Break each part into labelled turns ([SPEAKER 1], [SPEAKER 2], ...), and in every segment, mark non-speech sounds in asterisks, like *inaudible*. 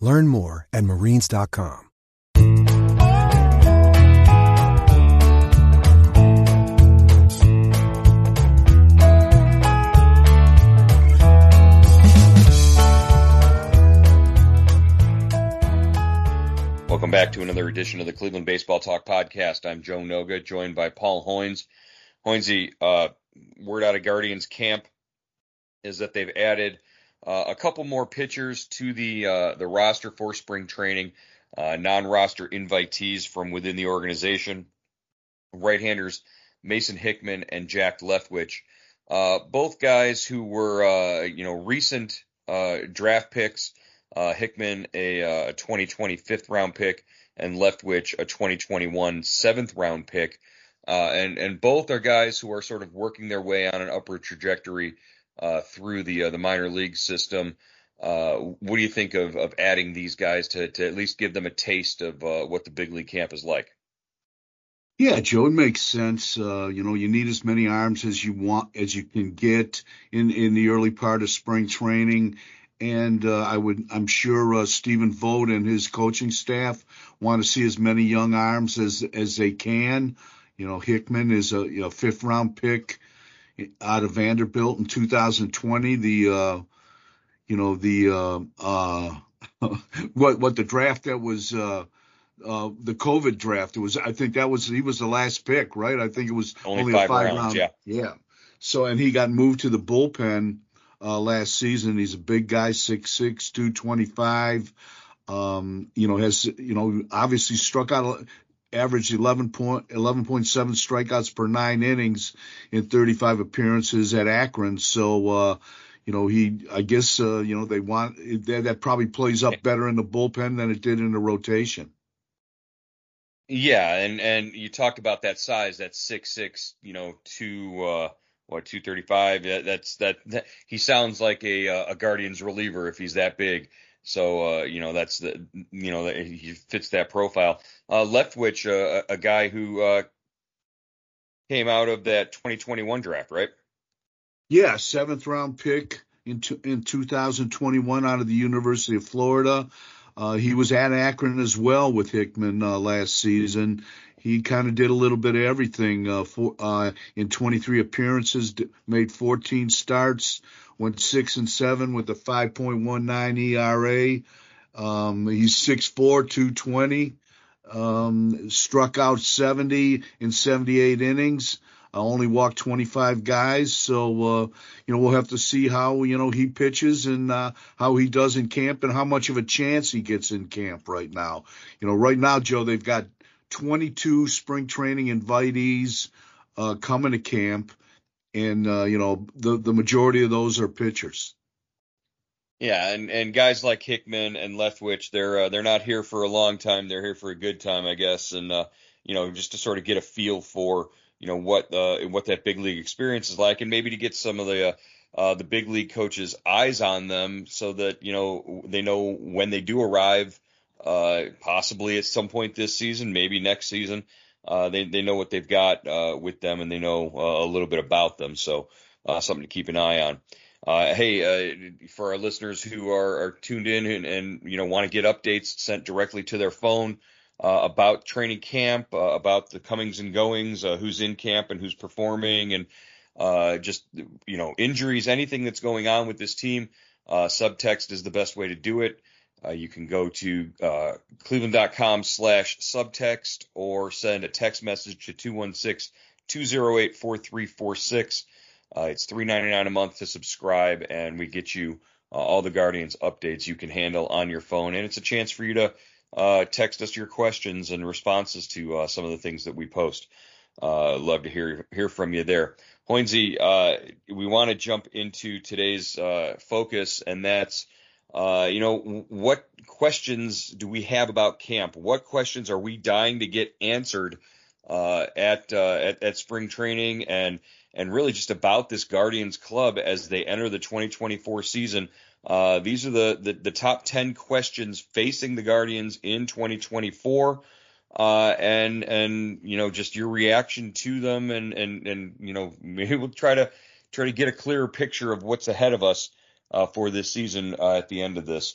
[SPEAKER 1] Learn more at marines.com.
[SPEAKER 2] Welcome back to another edition of the Cleveland Baseball Talk podcast. I'm Joe Noga, joined by Paul Hoynes. Hoynesy, uh, word out of Guardians camp is that they've added uh, a couple more pitchers to the uh, the roster for spring training, uh, non-roster invitees from within the organization. Right-handers Mason Hickman and Jack Leftwich, uh, both guys who were uh, you know recent draft picks. Hickman a, a 2020 fifth round pick and Leftwich a 2021 seventh round pick. and and both are guys who are sort of working their way on an upward trajectory uh, through the uh, the minor league system. Uh, what do you think of of adding these guys to to at least give them a taste of uh, what the big league camp is like?
[SPEAKER 3] Yeah, Joe, it makes sense. Uh, you know, you need as many arms as you want as you can get in in the early part of spring training. And uh, I would, I'm sure uh, Stephen Vogt and his coaching staff want to see as many young arms as as they can. You know, Hickman is a you know, fifth round pick out of Vanderbilt in 2020. The uh, you know the uh, uh, *laughs* what what the draft that was uh, uh, the COVID draft. It was I think that was he was the last pick, right? I think it was
[SPEAKER 2] only, only five a five rounds, round.
[SPEAKER 3] Yeah. Yeah. So and he got moved to the bullpen uh, last season. He's a big guy, 6'6", 225. Um, you know, has you know obviously struck out averaged 11 point, 11.7 strikeouts per nine innings in 35 appearances at Akron. So, uh, you know, he, I guess, uh, you know, they want that, that probably plays up better in the bullpen than it did in the rotation.
[SPEAKER 2] Yeah, and and you talked about that size, that six six, you know, two uh, what two thirty five. That's that, that he sounds like a uh, a Guardians reliever if he's that big. So uh, you know that's the you know he fits that profile. Uh, Leftwich, uh, a guy who uh, came out of that 2021 draft, right?
[SPEAKER 3] Yeah, seventh round pick in in 2021 out of the University of Florida. Uh, he was at Akron as well with Hickman uh, last season. He kind of did a little bit of everything. Uh, for, uh, in 23 appearances, made 14 starts, went six and seven with a 5.19 ERA. Um, he's 6'4", 220. Um, struck out 70 in 78 innings. I only walked 25 guys, so uh, you know we'll have to see how you know he pitches and uh, how he does in camp and how much of a chance he gets in camp right now. You know, right now, Joe, they've got 22 spring training invitees uh, coming to camp and uh, you know the the majority of those are pitchers.
[SPEAKER 2] Yeah, and, and guys like Hickman and Leftwich, they're uh, they're not here for a long time. They're here for a good time, I guess, and uh, you know just to sort of get a feel for you know what uh, what that big league experience is like, and maybe to get some of the uh, the big league coaches' eyes on them, so that you know they know when they do arrive, uh, possibly at some point this season, maybe next season, uh, they they know what they've got uh, with them and they know uh, a little bit about them. So uh, something to keep an eye on. Hey, for our listeners who are, are tuned in and, and, you know want to get updates sent directly to their phone about training camp, about the comings and goings, who's in camp and who's performing, and just you know injuries, anything that's going on with this team. subtext is the best way to do it. Uh, you can go to uh, cleveland.com slash subtext or send a text message to 216 208 4346. Uh, it's $3.99 a month to subscribe, and we get you uh, all the Guardians updates you can handle on your phone. And it's a chance for you to uh, text us your questions and responses to uh, some of the things that we post. Love to hear hear from you there. Hoynesy, we want to jump into today's focus, and that's you know what questions do we have about camp? What questions are we dying to get answered at, at at spring training and and really just about this Guardians club as they enter the 2024 season. Uh, these are the, the, the top 10 questions facing the Guardians in 2024. Uh, and and you know just your reaction to them and and and you know *laughs* maybe we'll try to try to get a clearer picture of what's ahead of us uh, for this season uh, at the end of this.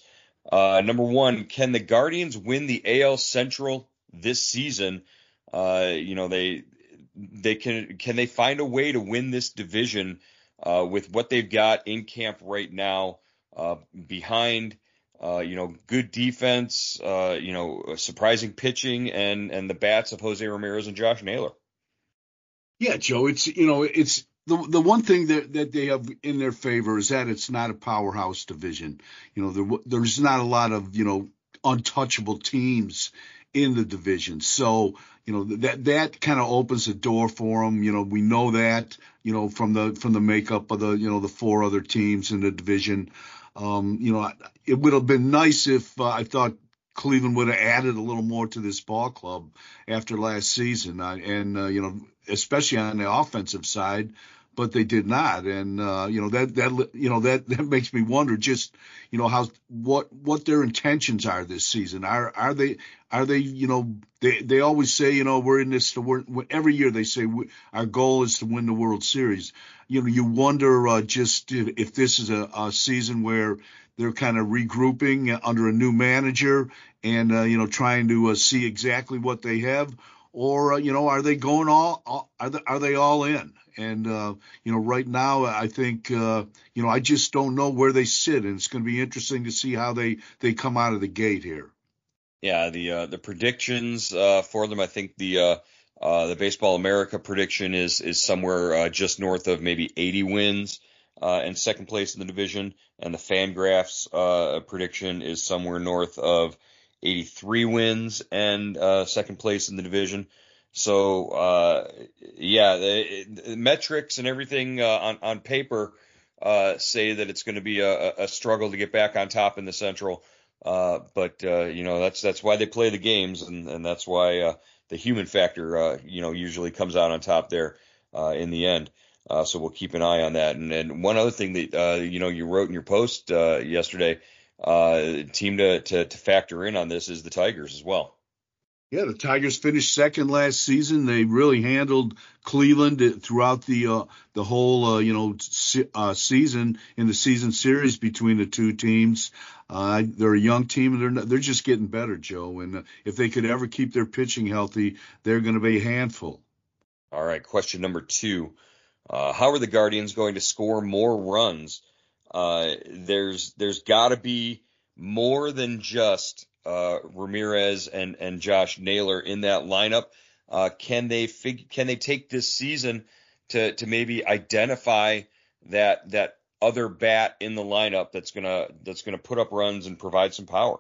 [SPEAKER 2] Uh, number one, can the Guardians win the AL Central this season? Uh, you know they they can can they find a way to win this division uh, with what they've got in camp right now uh, behind you know good defense, you know surprising pitching and and the bats of Jose Ramirez and Josh Naylor.
[SPEAKER 3] Yeah, Joe, it's you know it's the the one thing that, that they have in their favor is that it's not a powerhouse division. You know, there, there's not a lot of you know untouchable teams in the division. So, you know, that that kind of opens the door for them. You know, we know that, you know, from the from the makeup of the, you know, the four other teams in the division. Um, you know, it would have been nice if uh, I thought Cleveland would have added a little more to this ball club after last season, uh, and uh, you know, especially on the offensive side but they did not. And uh, you know that that you know that that makes me wonder just you know how what what their intentions are this season. Are are they are they you know they they always say you know we're in this to win every year they say we, our goal is to win the World Series. You know you wonder uh, just if, if this is a, a season where they're kind of regrouping under a new manager and uh, you know trying to uh, see exactly what they have or uh, you know are they going all, all, are they are they all in and uh, you know right now I think uh, you know I just don't know where they sit and it's going to be interesting to see how they they come out of the gate here.
[SPEAKER 2] Yeah, the uh, the predictions uh, for them I think the uh, the Baseball America prediction is is somewhere just north of maybe 80 wins. and second place in the division, and the Fangraphs prediction is somewhere north of 83 wins and uh, second place in the division. So uh, yeah, the, the, metrics and everything uh, on on paper uh, say that it's going to be a, a, struggle to get back on top in the Central. Uh, but uh, you know that's that's why they play the games, and, and that's why the human factor you know usually comes out on top there in the end. so we'll keep an eye on that. And, and one other thing that you know you wrote in your post yesterday uh, team to, to, to factor in on this is the Tigers as well.
[SPEAKER 3] Yeah, the Tigers finished second last season. They really handled Cleveland throughout the uh, the whole uh, you know se- uh, season in the season series between the two teams. Uh, they're a young team and they're not, they're just getting better, Joe. And uh, if they could ever keep their pitching healthy, they're going to be a handful.
[SPEAKER 2] All right, question number two: uh, How are the Guardians going to score more runs uh, there's there's got to be more than just uh, Ramirez and and Josh Naylor in that lineup. Uh, can they fig- can they take this season to to maybe identify that that other bat in the lineup that's gonna that's gonna put up runs and provide some power?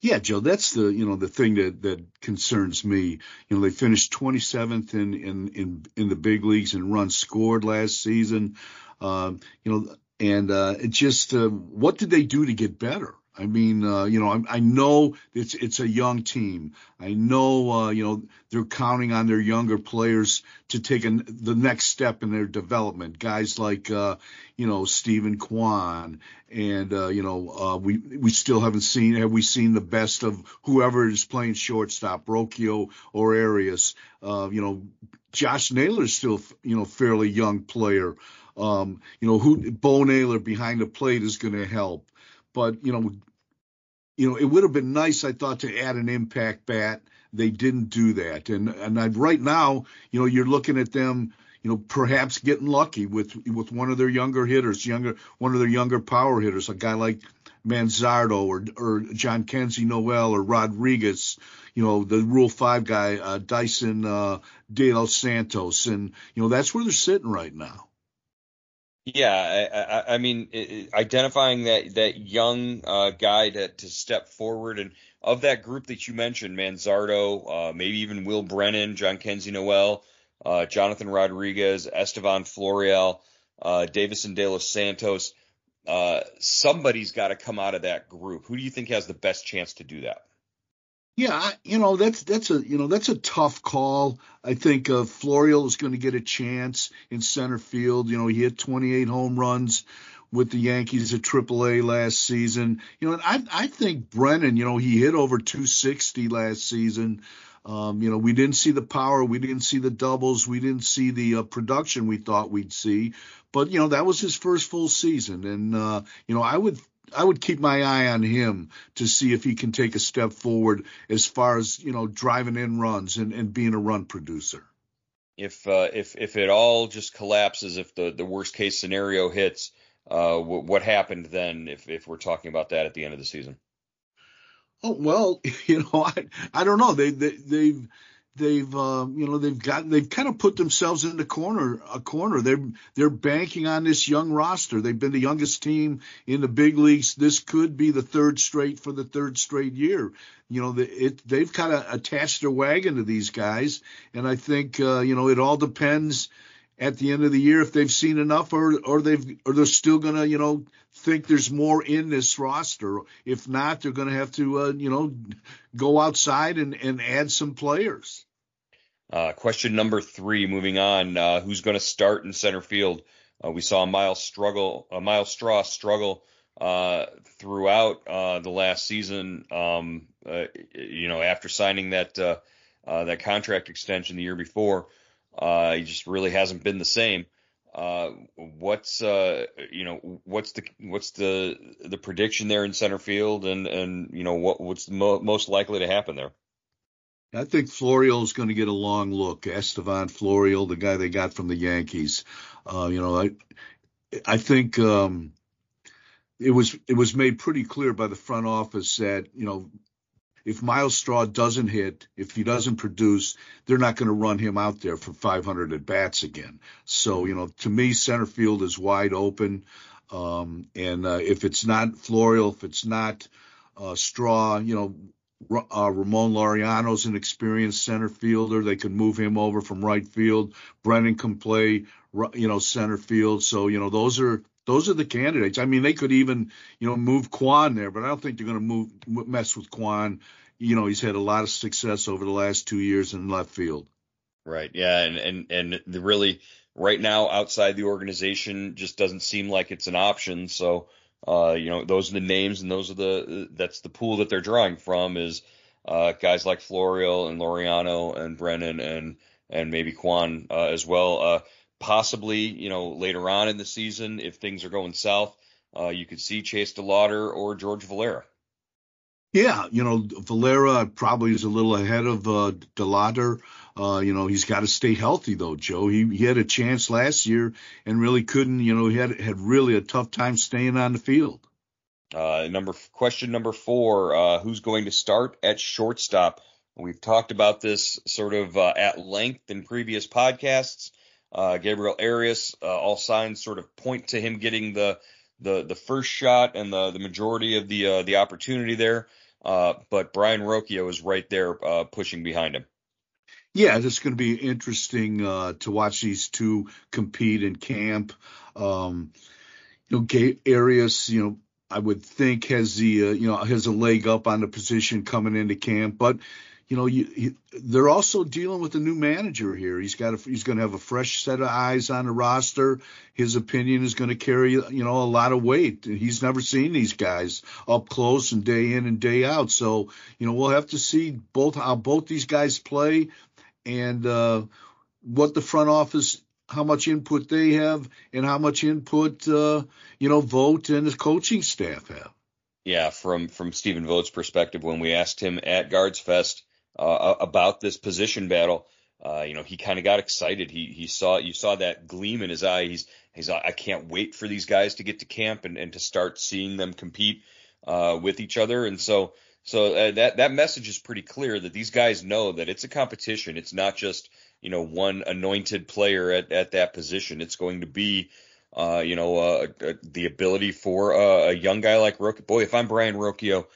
[SPEAKER 3] Yeah, Joe, that's the you know the thing that that concerns me. You know, they finished 27th in in in in the big leagues in runs scored last season. Um, you know, and uh, it just uh, what did they do to get better? I mean, uh, you know, I, I, know it's it's a young team. I know, uh, you know, they're counting on their younger players to take an, the next step in their development. Guys like, uh, you know, Steven Kwan, and uh, you know, uh, we we still haven't seen have we seen the best of whoever is playing shortstop, Rocchio or Arias. Uh, you know, Josh Naylor is still, you know, fairly young player. Um, you know, who Bo Naylor behind the plate is going to help. But you know, you know, it would have been nice, I thought, to add an impact bat. They didn't do that, and and I'd, right now, you know, you're looking at them, you know, perhaps getting lucky with with one of their younger hitters, younger one of their younger power hitters, a guy like Manzardo or or Jhonkensy Noel or Rodriguez, you know, the Rule Five guy, uh, Dyson uh, De Los Santos, and you know that's where they're sitting right now.
[SPEAKER 2] Yeah, I, I, I mean, identifying that that young uh, guy to to step forward, and of that group that you mentioned, Manzardo, uh, maybe even Will Brennan, Jhonkensy Noel, uh, Jonathan Rodriguez, Estevan Florial, uh, Deyvison De Los Santos. Uh, somebody's got to come out of that group. Who do you think has the best chance to do that?
[SPEAKER 3] Yeah, you know that's that's a you know that's a tough call. I think uh, Florial is going to get a chance in center field. You know, he hit 28 home runs with the Yankees at AAA last season. You know, I I think Brennan, you know, he hit over 260 last season. Um, you know, we didn't see the power, we didn't see the doubles, we didn't see the uh, production we thought we'd see. But you know, that was his first full season, and uh, you know, I would I would keep my eye on him to see if he can take a step forward as far as you know driving in runs and, and being a run producer.
[SPEAKER 2] If uh, if if it all just collapses, if the the worst case scenario hits, uh, w- what happened then? If if we're talking about that at the end of the season.
[SPEAKER 3] Oh well, *laughs* you know I I don't know they they they've they've uh, you know they've got they've kind of put themselves in the corner a corner. They're they're banking on this young roster. They've been the youngest team in the big leagues. This could be the third straight for the third straight year. You know the, it they've kind of attached their wagon to these guys and i think uh, you know it all depends at the end of the year if they've seen enough or or they've or they're still to you know think there's more in this roster. If not they're to have to uh, you know go outside and and add some players
[SPEAKER 2] uh, question number three, moving on. Uh, who's going to start in center field? Uh, we saw Myles struggle, uh, Myles Straw struggle throughout uh, the last season. Um, uh, you know, after signing that uh, that contract extension the year before, he just really hasn't been the same. What's you know what's the what's the the prediction there in center field, and and you know what what's mo- most likely to happen there?
[SPEAKER 3] I think Florial is going to get a long look. Estevan Florial, the guy they got from the Yankees. Uh, you know, I I think um, it was it was made pretty clear by the front office that you know if Myles Straw doesn't hit, if he doesn't produce, they're not going to run him out there for 500 at bats again. So you know, to me, center field is wide open. Um, and uh, if it's not Florial, if it's not uh, Straw, you know, uh, Ramon Laureano's an experienced center fielder. They could move him over from right field. Brennan can play, you know, center field. So you know, those are those are the candidates. I mean, they could even you know move Kwan there, but I don't think they're going to move mess with Kwan. You know, he's had a lot of success over the last two years in left field.
[SPEAKER 2] Right. Yeah, and and and the really right now outside the organization just doesn't seem like it's an option. So uh, you know, those are the names and those are the that's the pool that they're drawing from is uh, guys like Florial and Laureano and Brennan and and maybe Kwan uh, as well. Uh, possibly, you know, later on in the season, if things are going south, uh, you could see Chase DeLauter or George Valera.
[SPEAKER 3] Yeah, you know, Valera probably is a little ahead of uh. Uh, you know, he's got to stay healthy though, Joe. He he had a chance last year and really couldn't. You know, he had had really a tough time staying on the field.
[SPEAKER 2] Uh, number question number four: uh, Who's going to start at shortstop? We've talked about this sort of uh, at length in previous podcasts. Uh, Gabriel Arias, uh, all signs sort of point to him getting the the the first shot and the the majority of the the opportunity there. Uh, but Brayan Rocchio is right there uh, pushing behind him.
[SPEAKER 3] Yeah, it's going to be interesting uh, to watch these two compete in camp. Um, you know, Gay Arias, you know, I would think has the uh, you know has a leg up on the position coming into camp, but you know, you, he, they're also dealing with a new manager here. He's got a, he's going to have a fresh set of eyes on the roster. His opinion is going to carry you know a lot of weight. He's never seen these guys up close and day in and day out. So you know we'll have to see both how both these guys play and uh, what the front office how much input they have and how much input uh, you know Vogt and the coaching staff have.
[SPEAKER 2] Yeah, from from Stephen Vogt's perspective, when we asked him at Guards Fest uh, about this position battle. Uh, you know, he kind of got excited. He he saw you saw that gleam in his eye. He's he's I can't wait for these guys to get to camp and, and to start seeing them compete. uh, with each other, and so so uh, that that message is pretty clear that these guys know that it's a competition. It's not just you know one anointed player at at that position. It's going to be uh, you know uh, uh the ability for a young guy like Rocchio. Boy, if I'm Brayan Rocchio,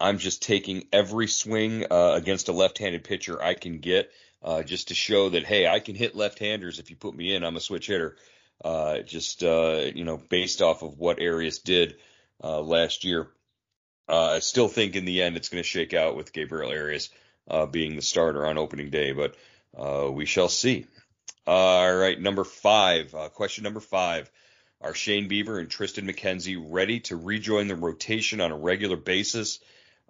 [SPEAKER 2] I'm just taking every swing uh, against a left-handed pitcher I can get. Uh, just to show that hey, I can hit left-handers if you put me in. I'm a switch hitter. Uh, just uh, you know, based off of what Arias did uh, last year, uh, I still think in the end it's going to shake out with Gabriel Arias being the starter on opening day, but we shall see. All right, number five, question number five. Are Shane Bieber and Triston McKenzie ready to rejoin the rotation on a regular basis?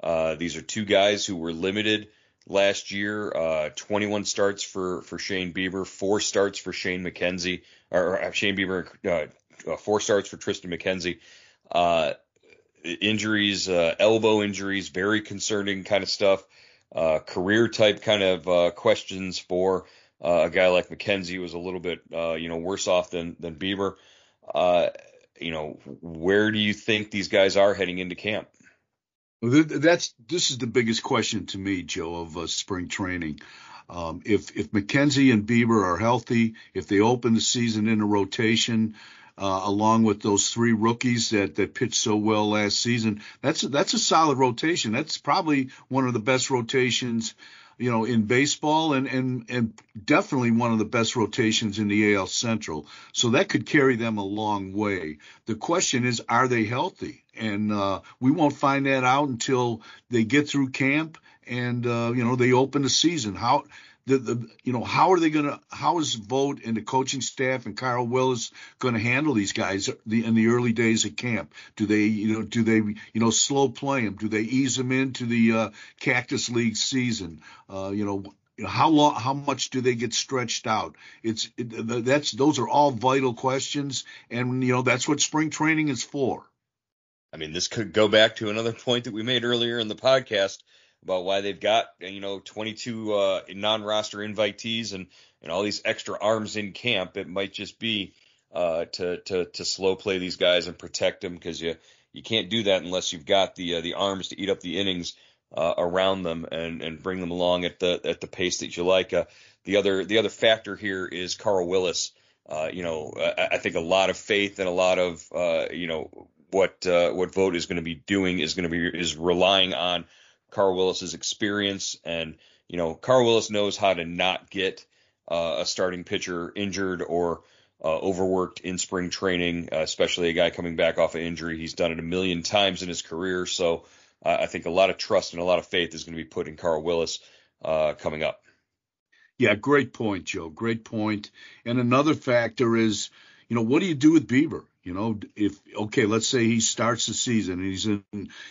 [SPEAKER 2] Uh, these are two guys who were limited last year. Uh, 21 starts for for Shane Bieber, four starts for Shane McKenzie, or uh, Shane Bieber, uh, uh, four starts for Triston McKenzie. Injuries, elbow injuries, very concerning kind of stuff. career type kind of questions for a guy like McKenzie was a little bit, you know, worse off than than Bieber. you know, where do you think these guys are heading into camp?
[SPEAKER 3] That's this is the biggest question to me, Joe, of uh, spring training. Um, if if McKenzie and Bieber are healthy, if they open the season in a rotation, uh, along with those three rookies that that pitched so well last season, that's a, that's a solid rotation. That's probably one of the best rotations you know, in baseball and, and, and definitely one of the best rotations in the AL Central. So that could carry them a long way. The question is, are they healthy? And uh, we won't find that out until they get through camp and, uh, you know, they open the season. How the, the you know how are they going to how is Vogt and the coaching staff and Carl Willis going to handle these guys in the early days of camp? Do they you know do they you know slow play them? Do they ease them into the uh, Cactus League season? Uh, you know how long how much do they get stretched out it's it, that's those are all vital questions and you know that's what spring training is for
[SPEAKER 2] i mean this could go back to another point that we made earlier in the podcast about why they've got you know 22 uh, non-roster invitees and and all these extra arms in camp. It might just be uh, to to to slow play these guys and protect them because you you can't do that unless you've got the uh, the arms to eat up the innings uh, around them and and bring them along at the at the pace that you like. Uh, the other the other factor here is Carl Willis. Uh, you know, I, I, think a lot of faith and a lot of you know what what Vogt is going to be doing is going to be is relying on Carl Willis's experience, and you know Carl Willis knows how to not get uh, a starting pitcher injured or uh, overworked in spring training, uh, especially a guy coming back off an injury. He's done it a million times in his career, so uh, I think a lot of trust and a lot of faith is going to be put in Carl Willis uh, coming up.
[SPEAKER 3] Yeah, great point, Joe. Great point. And another factor is, you know, what do you do with Bieber? You know, if okay, let's say he starts the season and he's in,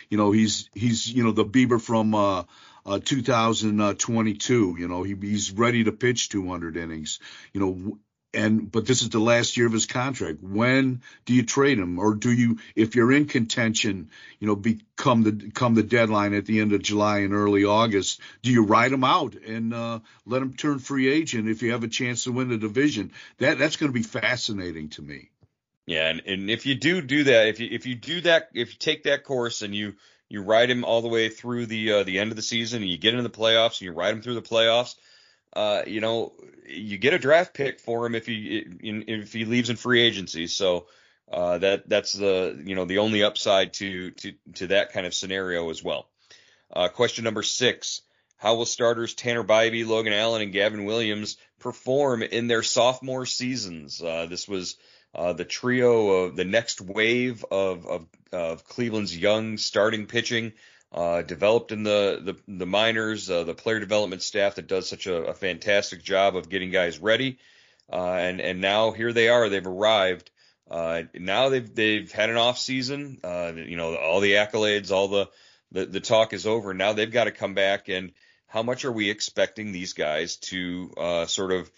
[SPEAKER 3] you know, he's he's you know the Bieber from uh, uh 2022. You know, he, he's ready to pitch 200 innings. You know, and but this is the last year of his contract. When do you trade him, or do you, if you're in contention, you know, become the come the deadline at the end of July and early August, do you ride him out and uh, let him turn free agent if you have a chance to win the division? That that's going to be fascinating to me.
[SPEAKER 2] Yeah, and, and if you do do that, if you if you do that, if you take that course and you you ride him all the way through the uh, the end of the season, and you get into the playoffs, and you ride him through the playoffs, uh, you know, you get a draft pick for him if he if he leaves in free agency. So uh, that that's the you know the only upside to to to that kind of scenario as well. Uh, question number six: How will starters Tanner Bibee, Logan Allen, and Gavin Williams perform in their sophomore seasons? Uh, this was uh, the trio of the next wave of, of, of Cleveland's young starting pitching, uh, developed in the the, the minors, uh, the player development staff that does such a, a fantastic job of getting guys ready, uh, and and now here they are, they've arrived. Uh, now they've they've had an off season, uh, you know, all the accolades, all the, the the talk is over. Now they've got to come back and how much are we expecting these guys to sort of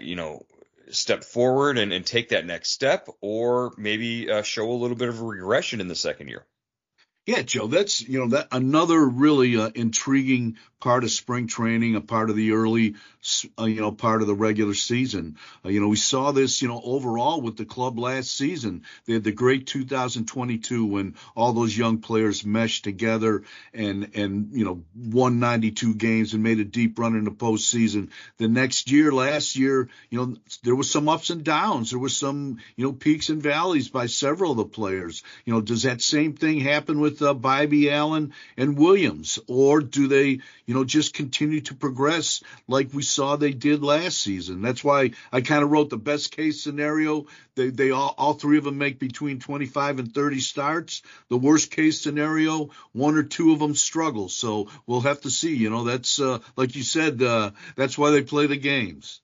[SPEAKER 2] you know step forward and, and take that next step, or maybe uh, show a little bit of a regression in the second year?
[SPEAKER 3] Yeah, Joe, that's you know that another really uh, intriguing part of spring training, a part of the early, uh, you know, part of the regular season. Uh, you know, we saw this, you know, overall with the club last season. They had the great 2022 when all those young players meshed together and and you know won 92 games and made a deep run in the postseason. The next year, last year, you know, there was some ups and downs. There was some you know peaks and valleys by several of the players. You know, does that same thing happen with uh, Bibee Allen and Williams, or do they? you know, just continue to progress like we saw they did last season. That's why I kind of wrote the best case scenario. They, they all, all three of them make between 25 and 30 starts. The worst case scenario, one or two of them struggle. So we'll have to see. You know, that's uh, like you said, uh, that's why they play the games.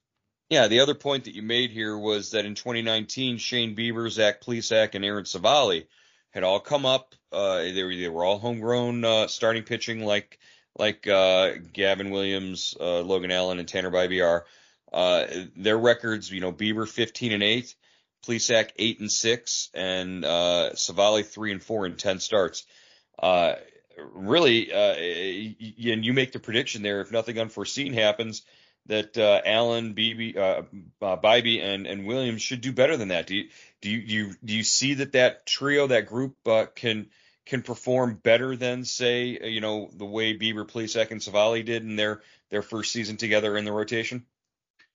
[SPEAKER 2] Yeah, the other point that you made here was that in 2019, Shane Bieber, Zach Plesac, and Aaron Civale had all come up. Uh, they were they were all homegrown uh, starting pitching like like uh, Gavin Williams, uh, Logan Allen, and Tanner Bibee are. Uh, their records, you know, Bieber 15 and 8, Plesac 8 and 6, and uh, Civale 3 and 4 in 10 starts. Really, and you make the prediction there, if nothing unforeseen happens, that uh, Allen, Bibee, uh, uh, Bibee, and and Williams should do better than that. Do you do you, you do you see that that trio, that group, uh, can can perform better than say uh, you know the way Bieber, Plesac, and Civale did in their their first season together in the rotation?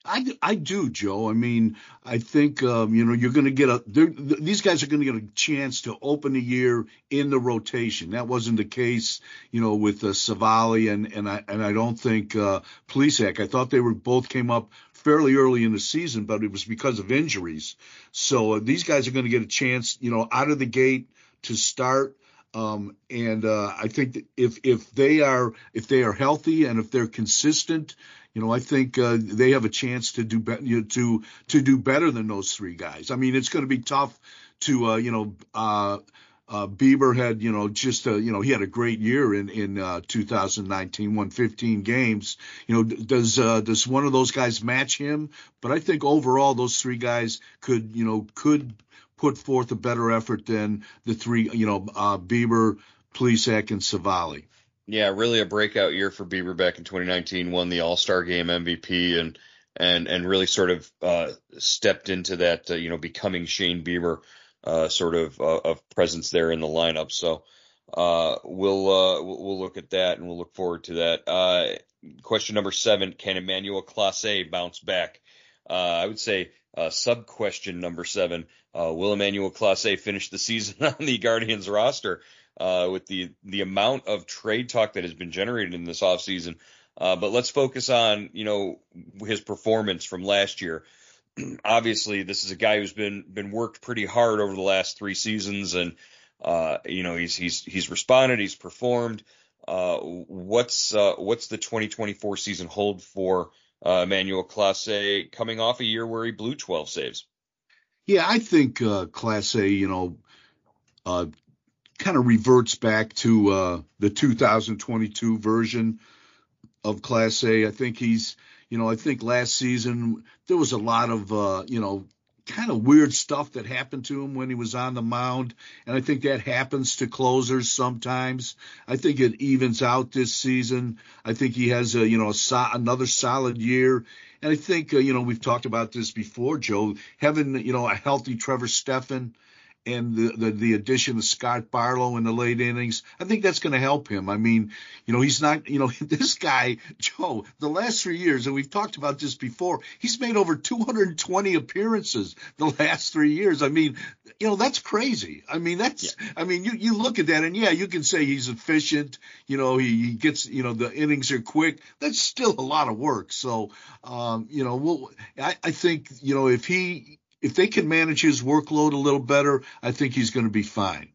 [SPEAKER 3] I, I do, Joe. I mean, I think um, you know you're going to get a. These guys are going to get a chance to open the year in the rotation. That wasn't the case, you know, with uh, Civale and and I and I don't think uh, Plesac. I thought they were both came up fairly early in the season, but it was because of injuries. So uh, these guys are going to get a chance, you know, out of the gate to start. Um, and uh, I think that if if they are if they are healthy and if they're consistent, you know, I think uh, they have a chance to do be- you know, to to do better than those three guys. I mean, it's going to be tough to uh, you know. Uh, uh, Bieber had, you know, just a, you know, he had a great year in in uh, 2019, won 15 games. You know, does uh, does one of those guys match him? But I think overall, those three guys could, you know, could put forth a better effort than the three, you know, uh, Bieber, Plesac, and Civale.
[SPEAKER 2] Yeah, really a breakout year for Bieber back in 2019. Won the All Star Game MVP and and and really sort of uh, stepped into that, uh, you know, becoming Shane Bieber uh, sort of uh, of presence there in the lineup. So uh, we'll uh, we'll look at that and we'll look forward to that. question number seven: Can Emmanuel Clase bounce back? I would say sub question number seven: uh, will Emmanuel Clase finish the season *laughs* on the Guardians roster uh, with the the amount of trade talk that has been generated in this offseason? Uh, but let's focus on you know his performance from last year. *clears throat* Obviously, this is a guy who's been been worked pretty hard over the last three seasons, and uh, you know he's he's he's responded, he's performed. Uh, what's uh, what's the 2024 season hold for uh, Emmanuel Clase coming off a year where he blew 12 saves?
[SPEAKER 3] Yeah, I think uh, Clase, you know, uh, kind of reverts back to uh, the 2022 version of Clase. I think he's, you know, I think last season there was a lot of, uh, you know, kind of weird stuff that happened to him when he was on the mound, and I think that happens to closers sometimes. I think it evens out this season. I think he has a, you know, a so- another solid year. And I think, uh, you know, we've talked about this before, Joe, having, you know, a healthy Trevor Stephan and the, the, the addition of Scott Barlow in the late innings, I think that's going to help him. I mean, you know, he's not, you know, *laughs* this guy, Joe, the last three years, and we've talked about this before, he's made over 220 appearances the *laughs* last three years. I mean, you know, that's crazy. I mean, that's, yeah. I mean, you, you look at that and yeah, you can say he's efficient, you know, he, he gets, you know, the innings are quick. That's still a lot of work. So, um, you know, we'll, I, I think, you know, if he, if they can manage his workload a little better, I think he's going to be fine.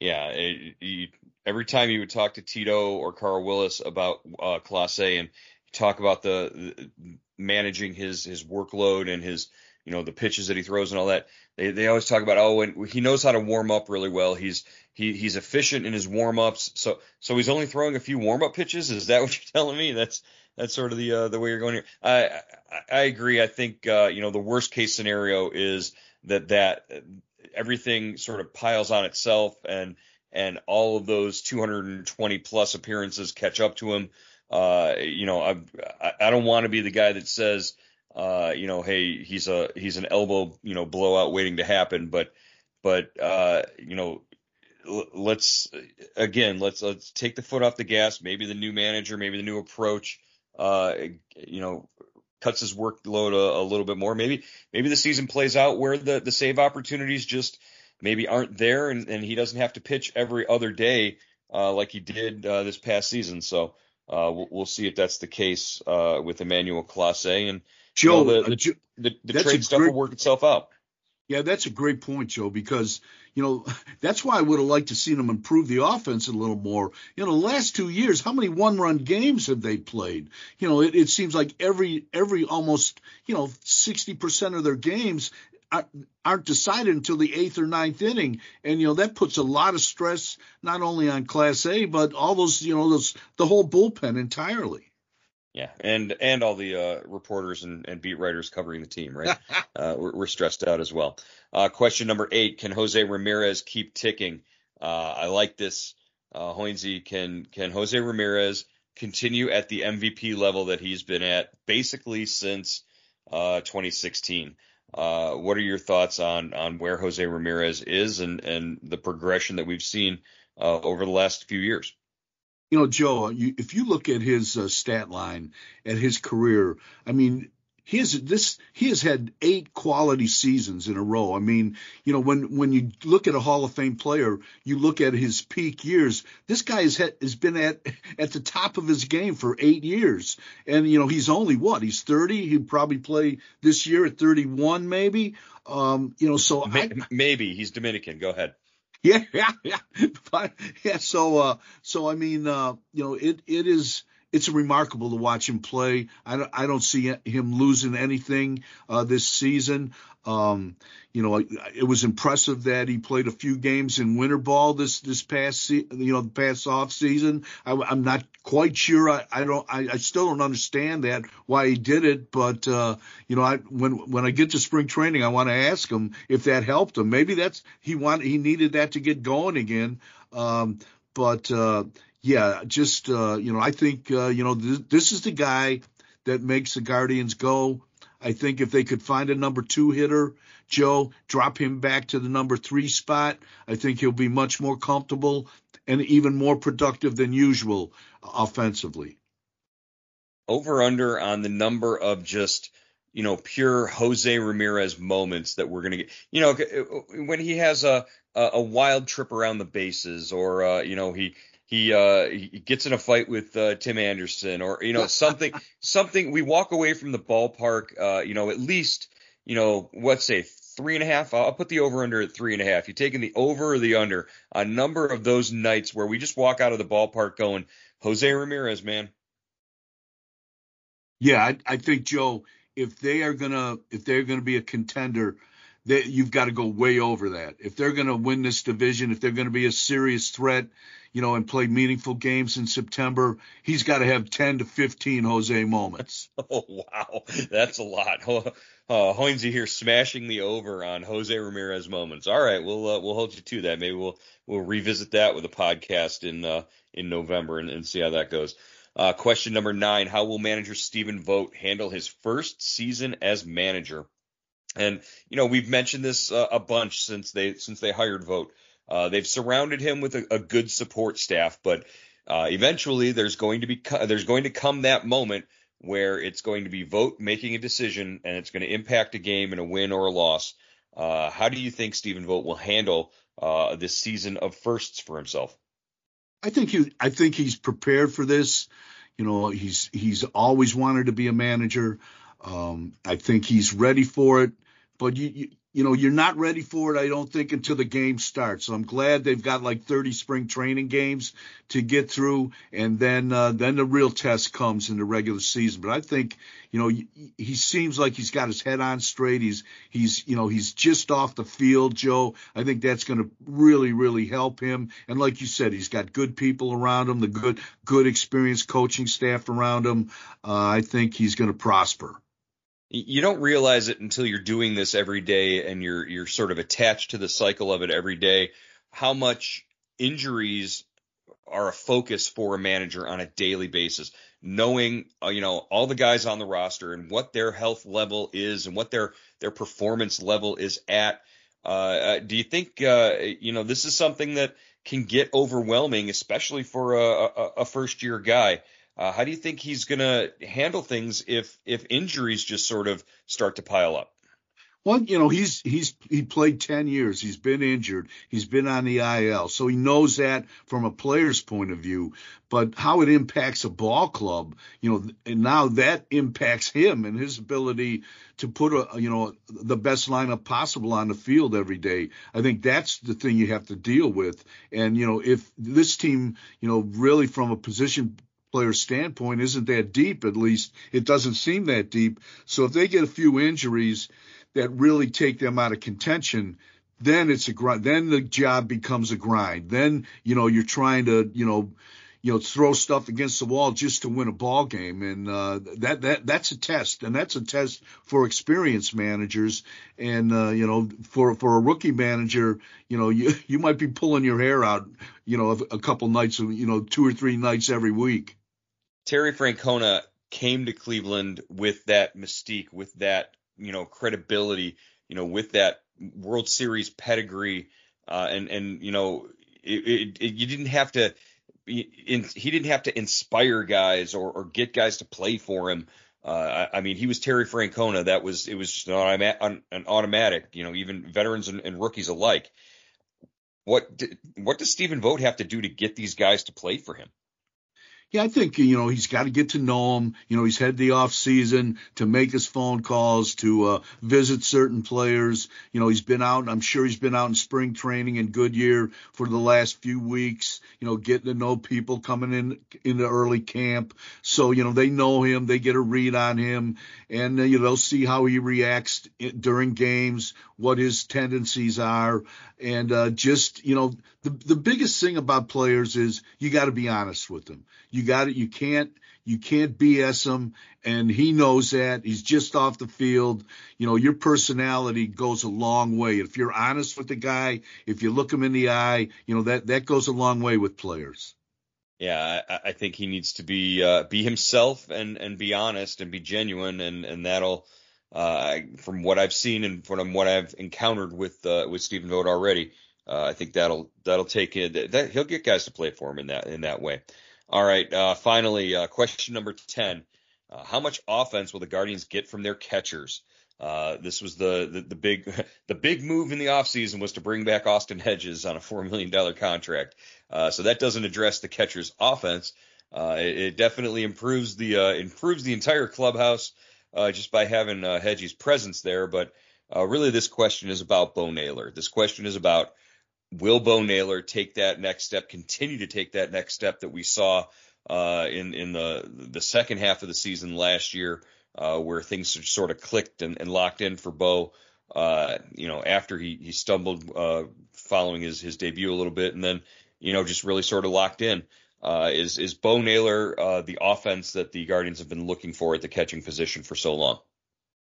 [SPEAKER 2] Yeah, it, every time you would talk to Tito or Carl Willis about uh, Clase and talk about the, the, managing his his workload and his you know the pitches that he throws and all that, they they always talk about oh and he knows how to warm up really well. He's he he's efficient in his warm ups. So so he's only throwing a few warm up pitches. Is that what you're telling me? That's that's sort of the uh, the way you're going here. I I, I agree. I think uh, you know the worst case scenario is that that everything sort of piles on itself and and all of those 220 plus appearances catch up to him. Uh, you know, I I don't want to be the guy that says, uh, you know, hey, he's a he's an elbow, you know, blowout waiting to happen, but but uh, you know, let's again let's let's take the foot off the gas. Maybe the new manager, maybe the new approach, uh, you know, cuts his workload a, a, little bit more. Maybe maybe the season plays out where the the save opportunities just maybe aren't there, and, and he doesn't have to pitch every other day uh, like he did uh, this past season. So uh, we'll, we'll, see if that's the case uh, with Emmanuel Clase and Joe. You know, the, the, the, the trade stuff great, will work itself out.
[SPEAKER 3] Yeah, that's a great point, Joe, because, you know, *laughs* that's why I would have liked to see them improve the offense a little more. You know, the last two years, how many one run games have they played? You know, it, it seems like every, every almost, you know, 60% of their games aren't decided until the eighth or ninth inning, and you know that puts a lot of stress not only on Clase but all those you know those the whole bullpen entirely.
[SPEAKER 2] Yeah, and and all the uh, reporters and, and, beat writers covering the team, right? *laughs* uh, we're, we're, stressed out as well. Uh, question number eight: Can Jose Ramirez keep ticking? Uh, I like this. Uh, Hoynesy, can can Jose Ramirez continue at the MVP level that he's been at basically since uh, 2016? Uh, what are your thoughts on on where Jose Ramirez is and and the progression that we've seen over the last few years?
[SPEAKER 3] You know, Joe, you, if you look at his uh, stat line at his career, I mean, he has this he has had eight quality seasons in a row. I mean, you know, when when you look at a Hall of Fame player, you look at his peak years. This guy has had, has been at at the top of his game for eight years, and you know he's only what he's 30. He'd probably play this year at 31, maybe. Um, you know, so
[SPEAKER 2] maybe, I, maybe he's Dominican. Go ahead. *laughs*
[SPEAKER 3] Yeah, yeah, yeah. But, yeah. So, uh, so I mean, uh, you know, it it is it's remarkable to watch him play. I don't, I don't see him losing anything uh, this season. Um, you know, it was impressive that he played a few games in winter ball this this past you know the past off season. I, am not quite sure. I, I don't. I, I, still don't understand that why he did it. But uh, you know, I when when I get to spring training, I want to ask him if that helped him. Maybe that's he want he needed that to get going again. Um, but uh, yeah, just uh, you know, I think uh, you know th- this is the guy that makes the Guardians go. I think if they could find a number two hitter, Joe, drop him back to the number three spot, I think he'll be much more comfortable and even more productive than usual offensively.
[SPEAKER 2] Over under on the number of just you know pure Jose Ramirez moments that we're gonna get. You know when he has a a wild trip around the bases or uh, you know he he uh, he gets in a fight with uh, Tim Anderson or you know *laughs* something something we walk away from the ballpark uh, you know at least you know let's say three and a half I'll put the over under at three and a half. You taking the over or the under? A number of those nights where we just walk out of the ballpark going Jose Ramirez man.
[SPEAKER 3] Yeah I, I think Joe if they are gonna if they're gonna be a contender that you've got to go way over that. If they're gonna win this division if they're gonna be a serious threat you know, and play meaningful games in September, he's got to have 10 to 15 Jose moments. *laughs*
[SPEAKER 2] Oh, wow. That's a lot. Uh, Hoynesy here smashing the over on Jose Ramirez moments. All right, we'll uh, we'll hold you to that. Maybe we'll we'll revisit that with a podcast in uh, in November and, and see how that goes. Uh, question number nine: How will manager Stephen Vogt handle his first season as manager? And you know we've mentioned this uh, a bunch since they since they hired Vogt. Uh, they've surrounded him with a, a good support staff, but uh, eventually there's going to be there's going to come that moment where it's going to be Vogt making a decision and it's going to impact a game in a win or a loss. Uh, how do you think Stephen Vogt will handle uh, this season of firsts for himself?
[SPEAKER 3] I think he I think he's prepared for this. You know, he's he's always wanted to be a manager. Um, I think he's ready for it. But you, you you know, you're not ready for it, I don't think, until the game starts. So I'm glad they've got like 30 spring training games to get through, and then uh, then the real test comes in the regular season. But I think, you know, he seems like he's got his head on straight. He's he's you know he's just off the field, Joe. I think that's going to really really help him. And like you said, he's got good people around him, the good good experienced coaching staff around him. Uh, I think he's going to prosper
[SPEAKER 2] you don't realize it until you're doing this every day and you're you're sort of attached to the cycle of it every day how much injuries are a focus for a manager on a daily basis, knowing uh, you know all the guys on the roster and what their health level is and what their their performance level is at. Uh, uh do you think uh, you know this is something that can get overwhelming, especially for a, a, a first year guy? Uh, how do you think he's going to handle things if if injuries just sort of start to pile up?
[SPEAKER 3] Well, you know, he's he's he played 10 years. He's been injured. He's been on the IL. So he knows that from a player's point of view, but how it impacts a ball club, you know, and now that impacts him and his ability to put a, you know, the best lineup possible on the field every day. I think that's the thing you have to deal with. And, you know, if this team, you know, really from a position player standpoint isn't that deep, at least it doesn't seem that deep. So if they get a few injuries that really take them out of contention, then it's a grind. Then the job becomes a grind. Then, you know, you're trying to, you know, you know, throw stuff against the wall just to win a ball game, and uh, that that that's a test, and that's a test for experienced managers, and uh, you know, for for a rookie manager, you know, you *laughs* you might be pulling your hair out, you know, a, a couple nights, you know, two or three nights every week.
[SPEAKER 2] Terry Francona came to Cleveland with that mystique, with that you know credibility, you know, with that World Series pedigree, uh, and and you know, it, it, it, you didn't have to. In, he didn't have to inspire guys or, or get guys to play for him. Uh, I, I, mean, he was Terry Francona. That was it was just an, an automatic. You know, even veterans and, and rookies alike. What what does Stephen Vogt have to do to get these guys to play for him?
[SPEAKER 3] Yeah, I think you know he's got to get to know him. You know, he's had the off season to make his phone calls, to uh, visit certain players. You know, he's been out. I'm sure he's been out in spring training in Goodyear for the last few weeks. You know, getting to know people coming in in the early camp. So you know they know him. They get a read on him, and uh, you know they'll see how he reacts during games, what his tendencies are, and uh, just you know the the biggest thing about players is you got to be honest with them. You got it. You can't you can't BS him, and he knows that. He's just off the field. You know, your personality goes a long way. If you're honest with the guy, if you look him in the eye, you know that that goes a long way with players.
[SPEAKER 2] Yeah, I, I think he needs to be uh, be himself and and be honest and be genuine, and and that'll. Uh, from what I've seen and from what I've encountered with uh, with Stephen Vogt already, uh, I think that'll that'll take it. That he'll get guys to play for him in that in that way. All right. Uh, finally, uh, question number 10. Uh, how much offense will the Guardians get from their catchers? Uh, this was the, the, the big *laughs* the big move in the offseason was to bring back Austin Hedges on a four million dollar contract. Uh, so that doesn't address the catcher's offense. Uh, it, it, definitely improves the improves the entire clubhouse just by having Hedges' presence there. But really, this question is about Bo Naylor. This question is about will Bo Naylor take that next step, continue to take that next step that we saw uh, in in the the second half of the season last year, uh, where things sort of clicked and, and locked in for Bo. Uh, you know, after he he stumbled uh, following his his debut a little bit, and then you know just really sort of locked in. Uh, is is Bo Naylor uh, the offense that the Guardians have been looking for at the catching position for so long?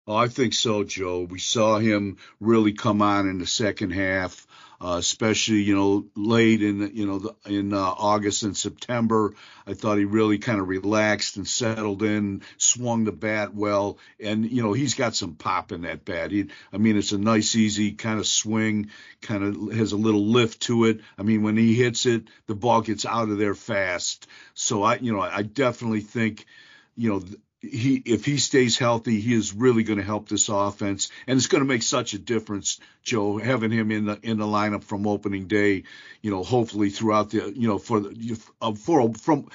[SPEAKER 3] I think so, Joe. We saw him really come on in the second half uh, especially you know late in you know the, in uh, August and September. I thought he really kind of relaxed and settled in, swung the bat well, and you know he's got some pop in that bat. He, I mean, it's a nice, easy kind of swing, kind of has a little lift to it. I mean, when he hits it, the ball gets out of there fast. So I, you know, I definitely think, you know he if he stays healthy, he is really going to help this offense, and it's going to make such a difference, Joe, having him in the in the lineup from opening day. You know, hopefully throughout the you know for the uh, for from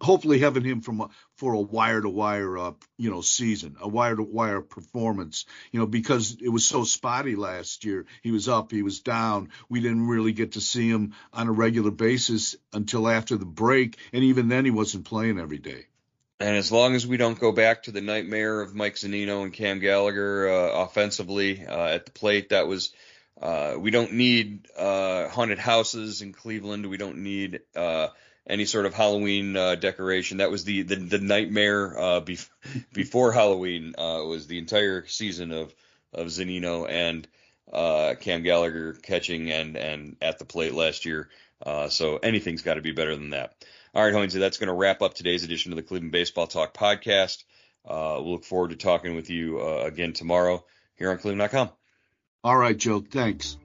[SPEAKER 3] hopefully having him from a, for a wire to wire uh you know season, a wire to wire performance. You know, because it was so spotty last year. He was up, he was down. We didn't really get to see him on a regular basis until after the break, and even then he wasn't playing every day.
[SPEAKER 2] And as long as we don't go back to the nightmare of Mike Zunino and Cam Gallagher uh, offensively uh, at the plate, that was uh, we don't need uh, haunted houses in Cleveland. We don't need uh, any sort of Halloween uh, decoration. That was the the, the nightmare bef- *laughs* before Halloween. It was the entire season of of Zunino and Cam Gallagher catching and and at the plate last year. So anything's got to be better than that. All right, Hoynesy, that's going to wrap up today's edition of the Cleveland Baseball Talk podcast. Uh, we'll look forward to talking with you uh, again tomorrow here on Cleveland.com.
[SPEAKER 3] All right, Joe. Thanks.